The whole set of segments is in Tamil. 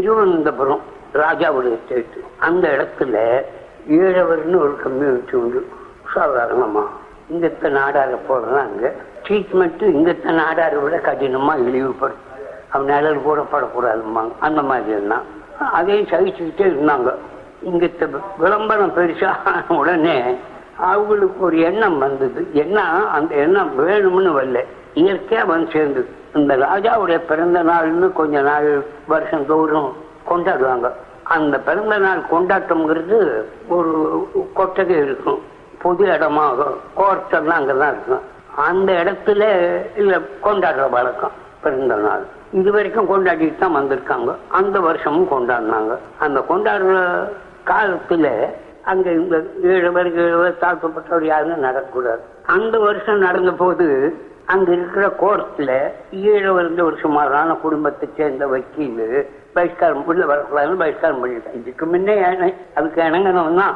திருவனந்தபுரம் ராஜாவுடைய ஸ்டேட் அந்த இடத்துல ஈழவர்னு ஒரு கம்யூனிட்டி உண்டு. சாதாரணமா. இங்கத்த நாடார போடுறாங்க ட்ரீட்மெண்ட் இங்கத்த நாடாரை விட கடினமா இழிவுபடும் அவன் நிழல் கூட படக்கூடாதும்பாங்க. அந்த மாதிரி எல்லாம் அதையும் சகிச்சுக்கிட்டே இருந்தாங்க. இங்கத்த விளம்பரம் பெருசா ஆன உடனே அவங்களுக்கு ஒரு எண்ணம் வந்தது. என்ன? அந்த எண்ணம் வேணும்னு வரல. இயற்கையா வந்து சேர்ந்தது இந்த ராஜாவுடைய பிறந்த நாள்னு கொஞ்ச நாள் வருஷம் தோறும் கொண்டாடுவாங்க. அந்த பிறந்த நாள் கொண்டாட்டம்ங்கிறது ஒரு கொட்டகை இருக்கும். பொது இடமாக கோர்ட்டெல்லாம் அங்கதான் இருக்கும். அந்த இடத்துல இல்ல கொண்டாடுற வழக்கம் பிறந்த நாள். இது வரைக்கும் கொண்டாடிட்டு தான் வந்திருக்காங்க. அந்த வருஷமும் கொண்டாடினாங்க. அந்த கொண்டாடுற காலத்துல அங்க இந்த ஏழு பேருக்கு ஏழு பேர் தாழ்த்தப்பட்டவர் யாருன்னு நடக்கக்கூடாது. அந்த வருஷம் நடந்த போது அங்க இருக்கிற கோர்ட்ல ஏழு வந்து ஒரு சுமாரான குடும்பத்தை சேர்ந்த வக்கீல் பகிஷ்காரம் உள்ள வரக்கூடாதுன்னு பகிஷ்காரம் பண்ணிட்டேன். இதுக்கு முன்னே அதுக்கு இணங்கணும்னா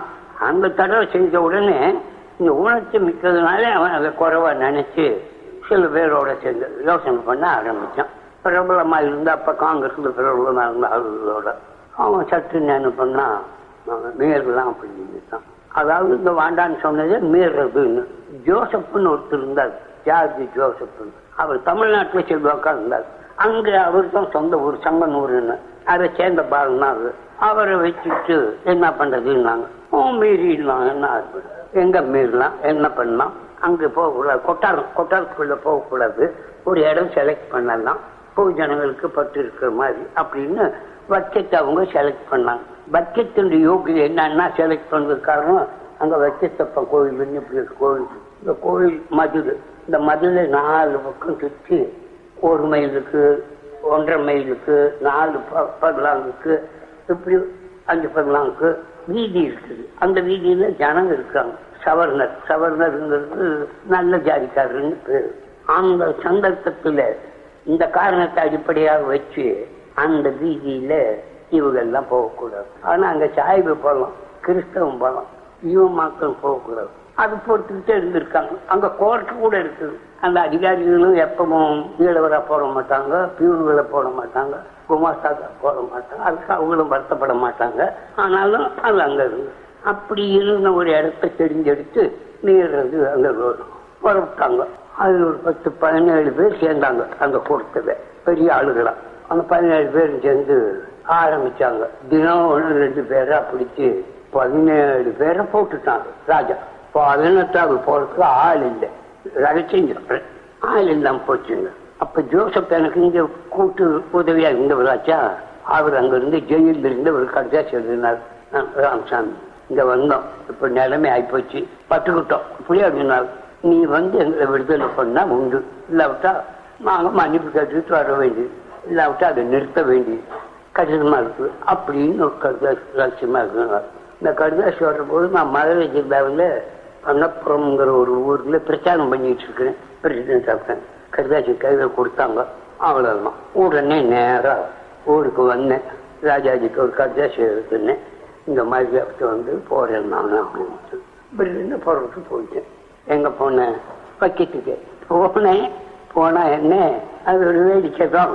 அந்த தடவை செஞ்ச உடனே இந்த உணர்ச்சி மிக்கதுனால அவன் அதை குறைவா நினைச்சு சில பேரோட சேர்ந்து யோசனை பண்ண ஆரம்பிச்சான். பிரபலமா இருந்தா அப்ப காங்கிரஸ்ல பிரபலமா இருந்த ஆளுகளோட அவன் சற்று என்ன பண்ணா அவன் அப்படி அப்படின்னு அதாவது இந்த வாண்டான்னு சொன்னதே மீறதுன்னு. ஜோசப்னு ஒருத்தர் இருந்தார். ஜார்ஜ் ஜோசப்னு அவர் தமிழ்நாட்டில் செல்வாக்கா இருந்தார். அங்கே அவர் தான் சொந்த ஊர் சங்கனூர்னு அதை சேர்ந்த பாருன்னா அது. அவரை வச்சுட்டு என்ன பண்றதுன்னாங்க. ஓ மீறிடலாம் என்ன எங்கே எங்க மீறலாம்? என்ன பண்ணலாம்? அங்கே போகக்கூடாது. கொட்டாரம் கொட்டாரத்துக்குள்ள போகக்கூடாது. ஒரு இடம் செலக்ட் பண்ணலாம். பொது ஜனங்களுக்கு பட்டு இருக்கிற மாதிரி அப்படின்னு பட்ஜெட் அவங்க செலக்ட் பண்ணாங்க. பட்ஜெட்டுடைய யோகியம் என்னன்னா செலக்ட் பண்ணது காரணம் அங்க வச்சத்தப்ப கோயில் இப்படி ஒரு கோயில் இந்த கோயில் மதுள் இந்த மதுரை நாலு பக்கம் சுற்றி ஒரு மைலுக்கு ஒன்றரை மைலுக்கு நாலு ப- இப்படி அஞ்சு பகலாங்குக்கு வீதி இருக்குது. அந்த வீதியில ஜனங்க இருக்காங்க. சவர்ணர் சவர்ணருங்கிறது நல்ல ஜாதிக்காரர்னு பேர். அந்த சந்தர்ப்பத்தில் இந்த காரணத்தை அடிப்படையாக வச்சு அந்த வீதியில இவங்கெல்லாம் போகக்கூடாது. ஆனா அங்க சாய்வு போகலாம் கிறிஸ்தவம் போகலாம் யுவ மக்கள் போகக்கூடாது. அது பொறுத்துக்கிட்டே இருந்திருக்காங்க. அங்க கோர்ட்டு கூட இருக்குது. அந்த அதிகாரிகளும் எப்பவும் ஈழவரா போட மாட்டாங்க பியூன்களை போட மாட்டாங்க குமாஸ்தாக்கா போட மாட்டாங்க அதுக்கு அவங்களும் வருத்தப்பட மாட்டாங்க. ஆனாலும் அது அங்க இருந்து. அப்படி இருந்த ஒரு இடத்த தெரிஞ்செடுத்து நீர்றது அங்க புறப்பட்டாங்க அது ஒரு பத்து பதினேழு பேர் சேர்ந்தாங்க அந்த கூட்டத்தில் பெரிய ஆளுகளா அந்த பதினேழு பேர் சேர்ந்து ஆரம்பிச்சாங்க. தினம் ஒன்று ரெண்டு பேரா பிடிச்சு பதினேழு பேரை போட்டுட்டாங்க. ராஜா பதினெட்டாவது போறதுக்கு ஆள் இல்லை. ரகசியம் ஆள் இல்லாம போச்சுங்க. அப்ப ஜோசப் எனக்கு இங்க கூட்டு உதவியா இருந்தவராச்சா அவர் அங்க இருந்து ஜெயிலில் இருந்து ஒரு கடிதம் எழுதினார். ராமசாமி இங்க வந்தோம். இப்ப நிலைமை ஆயிப்போச்சு. பட்டுக்கிட்டோம். இப்படியே அப்படின்னாரு நீ வந்து எங்களை விடுதலை பண்ணா உண்டு. இல்லாவிட்டா நாங்க மன்னிப்பு கேட்டுட்டு வர வேண்டியது. இல்லாவிட்டா அதை நிறுத்த வேண்டியது. கடினமாக இருக்குது அப்படின்னு ஒரு கடிதாசி லட்சியமாக இருக்குங்க இந்த கடிதாசி வர்றபோது நான் மதுரை ஜில்லாவில் பண்ணப்புறம்ங்கிற ஒரு ஊரில் பிரச்சாரம் பண்ணிட்டு இருக்கிறேன் பிரசிடென்ட் ஆஃப்டன் கடிதாசி கையில் கொடுத்தாங்க. அவ்வளோதான் உடனே நேராக ஊருக்கு வந்தேன். ராஜாஜிக்கு ஒரு கடிதாசி எடுத்துனேன் இந்த மாதிரி அப்படி வந்து போகிறேன் நான் அப்படின்னு பிரிந்து போகிறதுக்கு போயிட்டேன். எங்கே போனேன் பக்கெட்டுக்கு போனேன். போனால் என்ன? அது ஒரு வேடிக்கை தான்.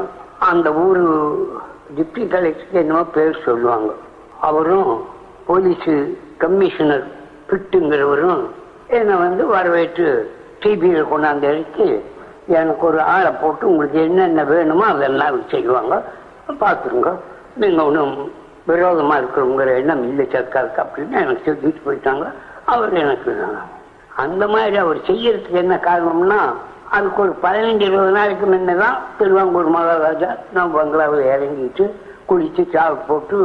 அந்த ஊர் டிப்டி கலெக்டருக்கு என்னமோ பேர் சொல்லுவாங்க. அவரும் போலீஸ் கமிஷனர் பிட்டுங்கிறவரும் என்னை வந்து வரவேற்று டிபியில் கொண்டாந்து இறக்கி எனக்கு ஒரு ஆளை போட்டு உங்களுக்கு என்னென்ன வேணுமோ அதெல்லாம் செய்வாங்க. பார்த்துருங்க நீங்கள் ஒன்றும் விரோதமா இருக்கிறவங்கிற எண்ணம் இல்லை சர்க்காருக்கு அப்படின்னு எனக்கு சொல்லிட்டு போயிட்டாங்க. அவர் எனக்கு அந்த மாதிரி அவர் செய்யறதுக்கு என்ன காரணம்னா அதுக்கு ஒரு பதினஞ்சு இருபது நாளைக்கு முன்னதான் திருவாங்கூர் மகாராஜா நான் பங்களாவில் இறங்கிட்டு குளித்து சாவு போட்டு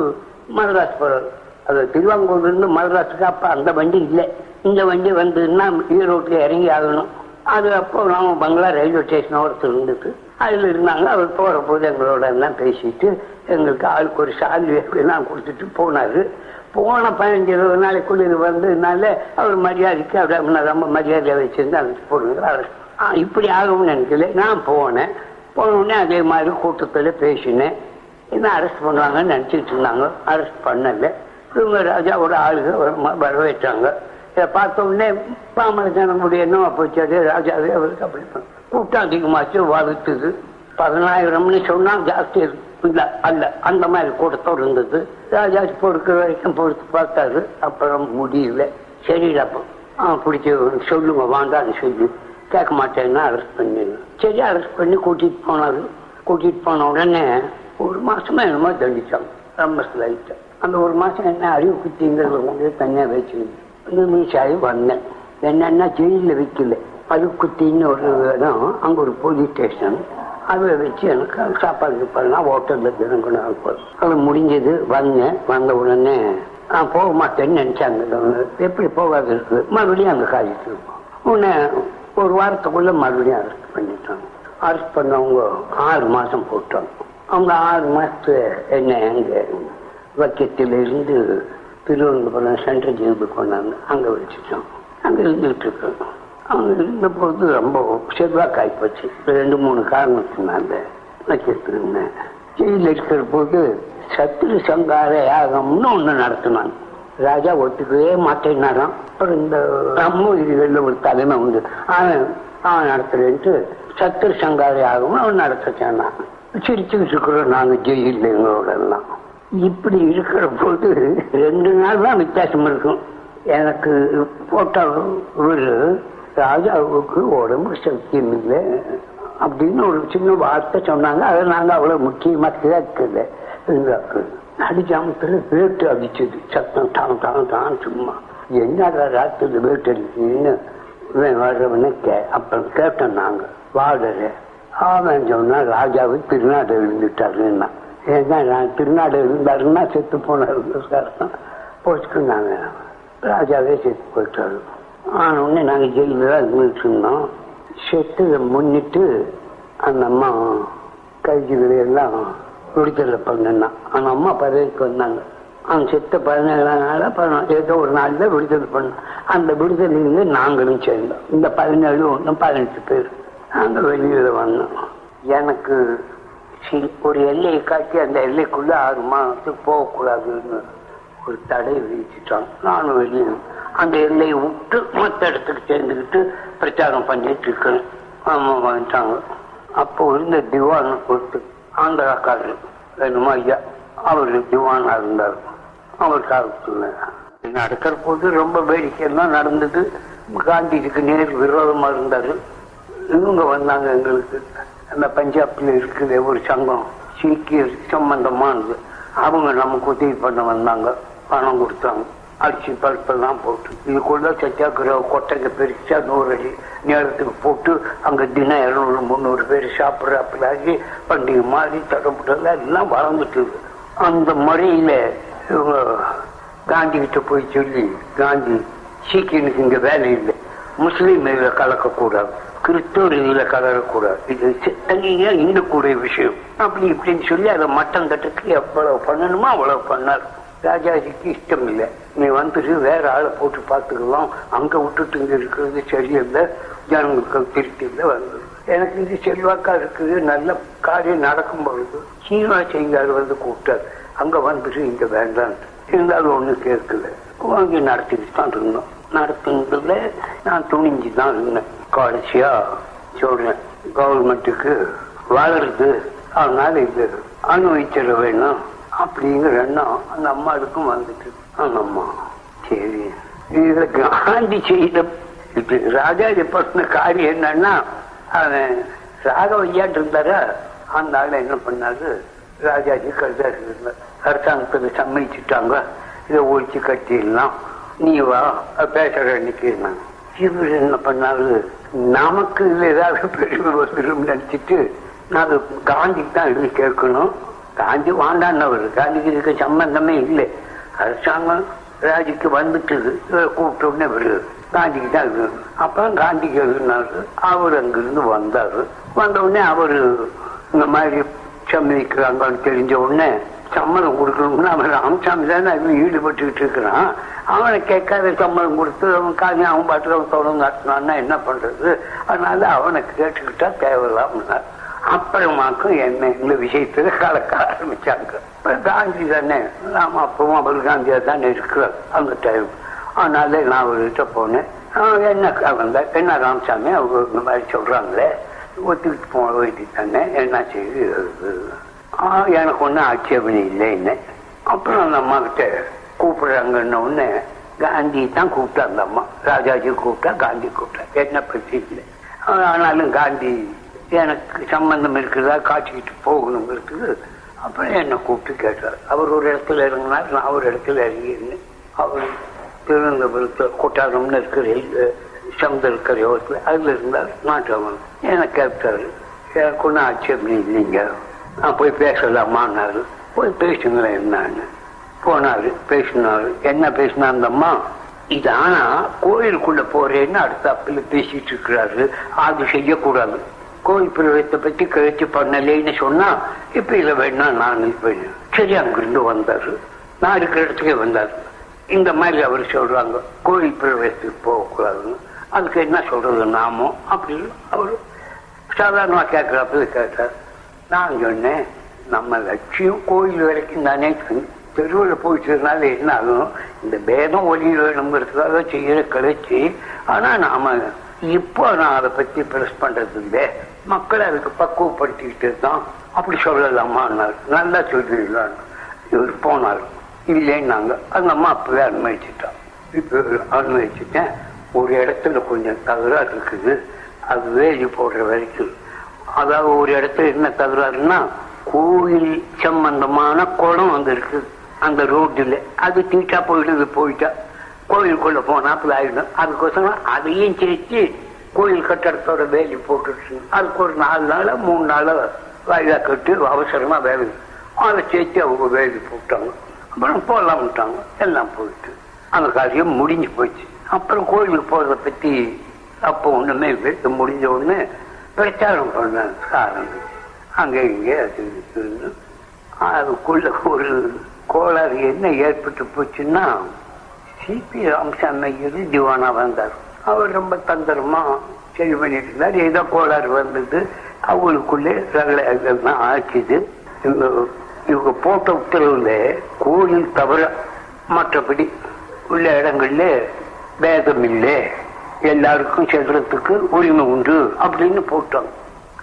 மதராஸ் போகிறார் அது திருவாங்கூர்லேருந்து மதராஸுக்கு அப்போ அந்த வண்டி இல்லை. இந்த வண்டி வந்ததுன்னா ஈரோட்டில் இறங்கி ஆகணும். அது அப்போ நாம பங்களா ரயில்வே ஸ்டேஷன் ஒருத்தர் இருந்துட்டு அதில் இருந்தாங்க. அவர் போகிற போது எங்களோட எல்லாம் பேசிட்டு எங்களுக்கு ஆளுக்கு ஒரு சால்வி எல்லாம் கொடுத்துட்டு போனாரு. போன பதினஞ்சு இருபது நாளைக்குள்ள இது வந்ததுனால அவர் மரியாதைக்கு அப்படி ரொம்ப மரியாதையாக வச்சிருந்து அழைச்சி போடுங்க அரசு இப்படி ஆகும்னு நினைக்கல. நான் போனேன். போன உடனே அதே மாதிரி கூட்டத்தில் பேசினேன். என்ன அரெஸ்ட் பண்ணுவாங்கன்னு நினச்சிட்டு இருந்தாங்க. அரெஸ்ட் பண்ணலை. இவங்க ராஜாவோட ஆளுக வரவேற்றாங்க. இதை பார்த்த உடனே பாமர ஜனமுடைய என்னவா போச்சாரு ராஜாவே அவருக்கு அப்படி கூட்டம் அதிகமாச்சு வலுத்துது. பதினாயிரம்னு சொன்னால் ஜாஸ்தி இல்லை அல்ல. அந்த மாதிரி கூட்டத்தோடு இருந்தது. ராஜா பொறுக்கிற வரைக்கும் பொறுத்து பார்த்தாரு. அப்புறம் முடியல. சரிடா அப்போ ஆ பிடிச்சி சொல்லுங்க வாண்டான்னு சொல்லி கேட்க மாட்டேன்னா அரெஸ்ட் பண்ணிடணும் சரி அரெஸ்ட் பண்ணி கூட்டிட்டு போனாரு கூட்டிட்டு போன உடனே ஒரு மாசமா என்னமோ தண்டிச்சாங்க. ரொம்ப லைட்டா அந்த ஒரு மாசம் என்ன அறிவு குத்திங்கிறது கொண்டு தனியா வச்சுருந்து மீசாயி வந்தேன். என்னன்னா ஜெயிலில் வைக்கல. பழுக்குத்தின்னு ஒரு இடம் அங்க ஒரு போலீஸ் ஸ்டேஷன் அதை வச்சு எனக்கு சாப்பாடு கீப்பாடுலாம் ஹோட்டலில் தினங்கணும் அது முடிஞ்சது வந்தேன். வந்த உடனே நான் போக மாட்டேன்னு நினச்சாங்க. எப்படி போகாது இருக்குது? மறுபடியும் அங்கே காய்ச்சிட்டு இருப்போம். உடனே ஒரு வாரத்துக்குள்ள மறுபடியும் அரெஸ்ட் பண்ணிட்டாங்க. அரெஸ்ட் பண்ணவங்க ஆறு மாதம் போட்டாங்க. அவங்க ஆறு மாதத்து என்ன அங்கே வக்கத்திலிருந்து திருவனந்தபுரம் சென்ட்ரல் ஜெயிலுக்கு கொண்டாந்து அங்கே வச்சுட்டோம் அங்கே இருந்துகிட்டு இருக்கோம் அவங்க இருந்தபோது ரொம்ப செல்வாக்காய் போச்சு. ரெண்டு மூணு காரணத்தினால வச்சிருந்தேன் ஜெயிலில் இருக்கிற போது சத்ரு சங்கார யாகம்னு ஒன்று நடத்தினாங்க. ராஜா ஒத்துக்கவே மாட்டேன்னாராம். அப்புறம் இந்த நம்ம இதுகளில் ஒரு தலைமை உண்டு. அவன் அவன் நடத்துறேன்ட்டு சத்ரு சங்காரி யாகம்னு அவன் நடத்த சிரிச்சுக்கிட்டு இருக்கிறோம் நாங்கள் ஜெயிலில் எங்களோட எல்லாம் இப்படி இருக்கிற போது ரெண்டு நாள் தான் வித்தியாசம் இருக்கும். எனக்கு போட்ட ஒரு ராஜாவுக்கு உடம்பு சத்தியம் இல்லை அப்படின்னு ஒரு சின்ன வார்த்தை சொன்னாங்க. அதை நாங்கள் அவ்வளோ முக்கியமாக கேட்கல. இருந்தாக்கு அடிச்சாமத்துல வேட்டு அடிச்சது. சத்தம் டான் டான் டான் சும்மா. என்னடா ராத்திரி வேட்டு அடிக்குன்னு இவன் கே அப்புறம் கேட்டோம் நாங்க வாடரை அவன் சொன்னா ராஜாவை திருநாடு எழுந்துட்டாருன்னா. ஏன்னா நான் திருநாடு எழுந்தாருன்னா செத்து போனாருன்னு சார். போச்சுக்குனாங்க ராஜாவே செத்து போயிட்டாரு. ஆன உடனே நாங்கள் ஜெயிலில் தான் இருந்துட்டு இருந்தோம் செத்து முன்னிட்டு அந்த அம்மா கைதிகளை எல்லாம் விடுதலை பண்ணுனா அவங்க அம்மா பதவிக்கு வந்தாங்க. அவன் செத்த பதினேழாம் நாளா பதினாலு ஏதோ ஒரு நாள்ல விடுதலை பண்ண அந்த விடுதலையில நாங்களும் சேர்ந்தோம். இந்த பதினேழு ஒன்று பதினெட்டு பேர். நாங்கள் வெளியில் வந்தோம். எனக்கு ஒரு எல்லையை காட்டி அந்த எல்லைக்குள்ள ஆறு மாதத்துக்கு போகக்கூடாதுன்னு ஒரு தடை விதிச்சிட்டாங்க. நானும் வெளியே அந்த எல்லையை விட்டு மற்ற இடத்துக்கு சேர்ந்துக்கிட்டு பிரச்சாரம் பண்ணிட்டு இருக்கிறேன். ஆமா வந்துட்டாங்க அப்போ இருந்த திவான் பொறுத்து ஆந்திராக்காரர் வேணுமா ஐயா? அவர் திவானா இருந்தார். அவர் காலத்துல நடக்கிற போது ரொம்ப வேடிக்கையெல்லாம் நடந்தது. காந்திஜிக்கு நேர் விரோதமாக இருந்தார் இவங்க வந்தாங்க எங்களுக்கு. அந்த பஞ்சாப்ல இருக்குது ஒரு சங்கம். சீக்கியர் சம்பந்தமானது. அவங்க நமக்கு உதவி பண்ண வந்தாங்க. பணம் கொடுத்தாங்க. அரிசி பருப்பெல்லாம் போட்டு. இதுக்குள்ள சத்தியாகிரக கொட்டைங்க பெருசா நூறு அடி நேரத்துக்கு போட்டு அங்க தினம் இருநூறு முந்நூறு பேர் சாப்பிட்றாப்பிலாகி பண்டிகை மாதிரி தடப்பட்டெல்லாம் எல்லாம் வளர்ந்துட்டு அந்த முறையில இவங்க காந்தி கிட்ட போய் சொல்லி காந்தி சீக்கியனுக்கு இங்க வேலை இல்லை. முஸ்லீம் இதில் கலக்கக்கூடாது. கிறிஸ்தவர் இதில் கலரக்கூடாது. இது சி- இன்னக்கூடிய விஷயம். அப்படி இப்படின்னு சொல்லி அதை மட்டம் தட்டுக்கு எவ்வளவு பண்ணணுமோ அவ்வளவு பண்ணார். ராஜாஜிக்கு இஷ்டம் இல்லை நீ வந்துட்டு வேற ஆளை போட்டு பார்த்துக்கலாம். அங்க விட்டுட்டு இங்க இருக்கிறது சரியில்லை. ஜனங்களுக்கு திருப்தி இல்லை வந்து எனக்கு இது செல்வாக்கா இருக்குது. நல்ல காரியம் நடக்கும் பொழுது சீனிவாசைங்கார் வந்து கூப்பிட்டார். அங்க வந்துட்டு இங்க வேண்டாம். இருந்தாலும் ஒன்றும் கேட்கல. வாங்கி நடத்திட்டு தான் இருந்தோம். நடத்துனதுல நான் துணிஞ்சு தான் இருந்தேன். கடைசியா சொல்றேன் கவர்மெண்ட்டுக்கு வளருது. அதனால இது அனுபவிச்சிட வேணும். அப்படிங்கிற எண்ணம் அந்த அம்மாவுக்கும் வந்துட்டு. அந்த அம்மா சரி. இதுல காந்தி செய்த ராஜாஜி பண்ண காரியம் என்னன்னா அவன் ராகவையாட்டு இருந்தாரா? அந்த ஆள் என்ன பண்ணாரு? ராஜாஜி கருதா இருந்தார். அரசாங்கத்துக்கு சம்மதிச்சுட்டாங்க. இதை ஒழிச்சு கட்டிடலாம். நீ வா பேசுற அன்னைக்கு இவர் என்ன பண்ணாரு? நமக்கு இதுல ஏதாவது பெருமை வந்துடும் நினைச்சிட்டு நான் காந்திக்கு தான் இது கேட்கணும். காந்தி வாண்டான்னவர் காந்திக்கு இதுக்கு சம்பந்தமே இல்லை. அரசாங்கம் ராஜிக்கு வந்துட்டு கூப்பிட்ட உடனே வருது காந்திக்கு தான் இது அப்புறம் காந்திக்கு எழுதினாரு அவர் அங்கிருந்து வந்தாரு. வந்த உடனே அவரு இந்த மாதிரி சம்மதிக்கிறாங்கன்னு தெரிஞ்ச உடனே சம்மதம் கொடுக்கணும்னு அவன் ராமசாமி தானே ஈடுபட்டுக்கிட்டு இருக்கிறான். அவனை கேட்காத சம்மதம் கொடுத்து அவன் காஞ்சி அவன் பாட்டுக்கு அவன் தொடர்ந்து நடத்தினான்னா என்ன பண்றது? அதனால அவனை கேட்டுக்கிட்டா தேவையில்லாம அப்புறமாக்கும் என்ன? இந்த விஷயத்துல கலக்க ஆரம்பிச்சாங்க. இப்ப காந்தி தானே. நாம அப்பவும் அவர் காந்தியா தான் இருக்கிறார் அந்த டைம் அதனால நான் அவர்கிட்ட போனேன். என்ன வந்த என்ன ராமசாமி? அவங்க இந்த மாதிரி சொல்றாங்களே. ஒத்துக்கிட்டு போக வேண்டியது தானே. என்ன செய்து? எனக்கு ஒன்றும் ஆட்சேபனை இல்லைன்னு. அப்புறம் அந்த அம்மா கிட்ட கூப்பிடுறாங்கன்ன உடனே காந்தி தான் கூப்பிட்டா அந்த அம்மா. ராஜாஜி கூப்பிட்டா காந்தி கூப்பிட்டா. என்ன பிரச்சனை இல்லை. ஆனாலும் காந்தி எனக்கு சம்பந்தம் இருக்கிறதா காட்சிக்கிட்டு இருக்குது. அப்புறம் என்னை கூப்பிட்டு கேட்டார். அவர் ஒரு இடத்துல இறங்கினார் நான் ஒரு இடத்துல இறங்கியிருந்தேன். அவர் திருவனந்தபுரத்தில் கொட்டாரம்னு இருக்கிற சமுதல் கரையோரத்தில் அதில் இருந்தார் நாட்டவன் என்னை கேட்டார் எனக்கு ஒன்றும் ஆட்சேபனை இல்லைங்க. நான் போய் பேசலாமான்னாரு. போய் பேசுங்களேன் என்னன்னு. போனார் பேசினார். என்ன பேசினா அந்த அம்மா? இது ஆனா கோயிலுக்குள்ள போறேன்னு அடுத்த அப்பில் பேசிட்டு இருக்கிறாரு. அது செய்யக்கூடாது. கோயில் பிரவேசத்தை பத்தி கழிச்சு பண்ணலேன்னு சொன்னா இப்ப இதை வேணா நான் இருப்பேன் சரி அங்கிருந்து வந்தாரு. நான் இருக்கிற இடத்துக்கே வந்தாரு. இந்த மாதிரி அவர் சொல்றாங்க கோயில் பிரவேசத்துக்கு போகக்கூடாதுன்னு. அதுக்கு என்ன சொல்றது நாமோ? அப்படின்னு அவரு சாதாரணமா கேட்கிறாப்புல கேட்டார். நான் சொன்னேன் நம்ம லட்சியம் கோயில் வரைக்கும் தானே தெருவில் போயிட்டதுனால என்ன ஆகும்? இந்த பேதம் ஒளி வேணுங்கிறதுக்காக செய்யற கழிச்சு ஆனா நாம இப்போ நான் அதை பத்தி பிரஸ் பண்றது இல்லை. மக்களை அதுக்கு பக்குவப்படுத்திக்கிட்டு இருந்தோம் அப்படி சொல்லலாமா நல்லா சொல்லிடலாம் இவர் போனார். இல்லைன்னாங்க அந்த அம்மா அப்பவே அனுமதிச்சுட்டான் இப்போ அனுமதிச்சுட்டேன். ஒரு இடத்துல கொஞ்சம் தகராறு இருக்குது. அது வேலி போடுற வரைக்கும். அதாவது ஒரு இடத்துல என்ன தகராறுன்னா கோயில் சம்பந்தமான குளம் வந்து இருக்கு. அந்த ரோட்டில். அது தீட்டா போயிடுது போயிட்டா. கோயிலுக்குள்ள போனா ஆயிடும். அதுக்கோசரம் அதையும் சேர்த்து கோயில் கட்டடத்தோட வேலி போட்டுருச்சு அதுக்கு ஒரு நாலு நாளா மூணு நாளா வாயிலா கட்டி அவசரமா வேலை. அதை சேர்த்து அவங்க வேலி போட்டாங்க. அப்புறம் போடலாம்ட்டாங்க எல்லாம் போயிட்டு. அந்த காரியம் முடிஞ்சு போச்சு. அப்புறம் கோயிலுக்கு போறதை பத்தி அப்போ ஒண்ணுமே இல்லை. முடிஞ்ச உடனே பிரச்சாரம் பண்ண ஆரம்பிச்சு அங்கே இங்கே அது அதுக்குள்ள ஒரு கோளாறு என்ன ஏற்பட்டு போச்சுன்னா சிபி ராமசாமி ஐயர் திவானா வந்தார். அவர் ரொம்ப தந்திரமா சரி பண்ணிட்டு இருந்தார். ஏதோ கோளாறு வந்தது. அவங்களுக்குள்ளே ரகளை இதெல்லாம் ஆச்சுது. இந்த இவங்க போட்ட உத்தரவுல கோயில் தவிர மற்றபடி உள்ள இடங்கள்ல பேதம் இல்லை எல்லாருக்கும் செல்றதுக்கு உரிமை உண்டு அப்படின்னு போட்டாங்க.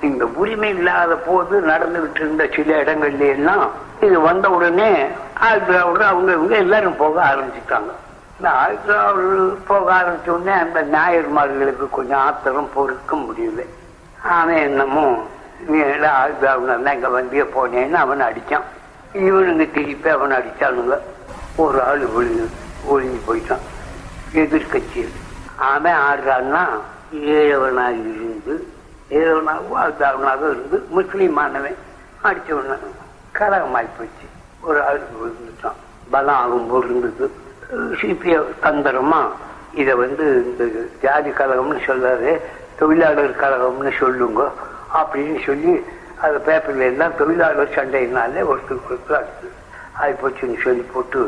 இந்த உரிமை இல்லாத போது நடந்துகிட்டு இருந்த சில இடங்கள்ல எல்லாம் இது வந்த உடனே அவங்க இவங்க எல்லாரும் போக ஆரம்பிச்சுட்டாங்க. இந்த ஆழ்திராவிட போக ஆரம்பிச்ச உடனே அந்த ஞாயிறுமார்களுக்கு கொஞ்சம் ஆத்திரம் பொறுக்க முடியல. அவன் என்னமோ நீ எல்லாம் ஆழ்திராவிடன் இருந்தா இங்கே வண்டியை போனேன்னு அவன் அடிச்சான். இவனுங்க திருப்பி அவன் அடித்தானுங்க ஒரு ஆள் ஒழிஞ்சு ஒழிஞ்சு போயிட்டான். எதிர்கட்சியில் அவன் ஆடுறான்னா ஏழவனாக இருந்து ஏழவனாகவும் ஆழ்தாவனாக இருந்து முஸ்லீமானவன் அடிச்ச உடனே கலகமாய் போச்சு. ஒரு ஆள் விழுந்துட்டான். பலம் ஆகும்போது இருந்தது. சிபிஐ தந்திரமா? இதை வந்து இந்த ஜாதி கழகம்னு சொல்லாது தொழிலாளர் கழகம்னு சொல்லுங்க அப்படின்னு சொல்லி அது பேப்பர்ல எல்லாம் தொழிலாளர் சண்டையினாலே ஒருத்தருக்கு ஒருத்தர் அடுத்து ஆகி போச்சுன்னு சொல்லி போட்டு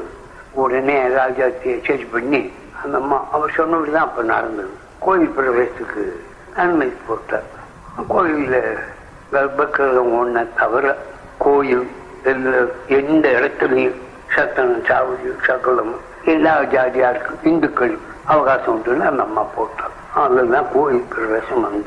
உடனே ராஜாத்தியை சரி பண்ணி அந்த அம்மா அவர் சொன்னபடி தான் அப்ப நடந்தது. கோயில் பிரவேசத்துக்கு நன்மை போட்டார். கோயிலில் கர்ப்பக்கிரகம் ஒன்றை தவிர கோயில் எந்த இடத்துலையும் சத்தனம் சாவடி சகலமும் எல்லா ஜாதியாருக்கும் இந்துக்கள் அவகாசம் உண்டுன்னு அந்த அம்மா போட்டார் அதுதான் கோயிலுக்கு பிரவேசம் வந்து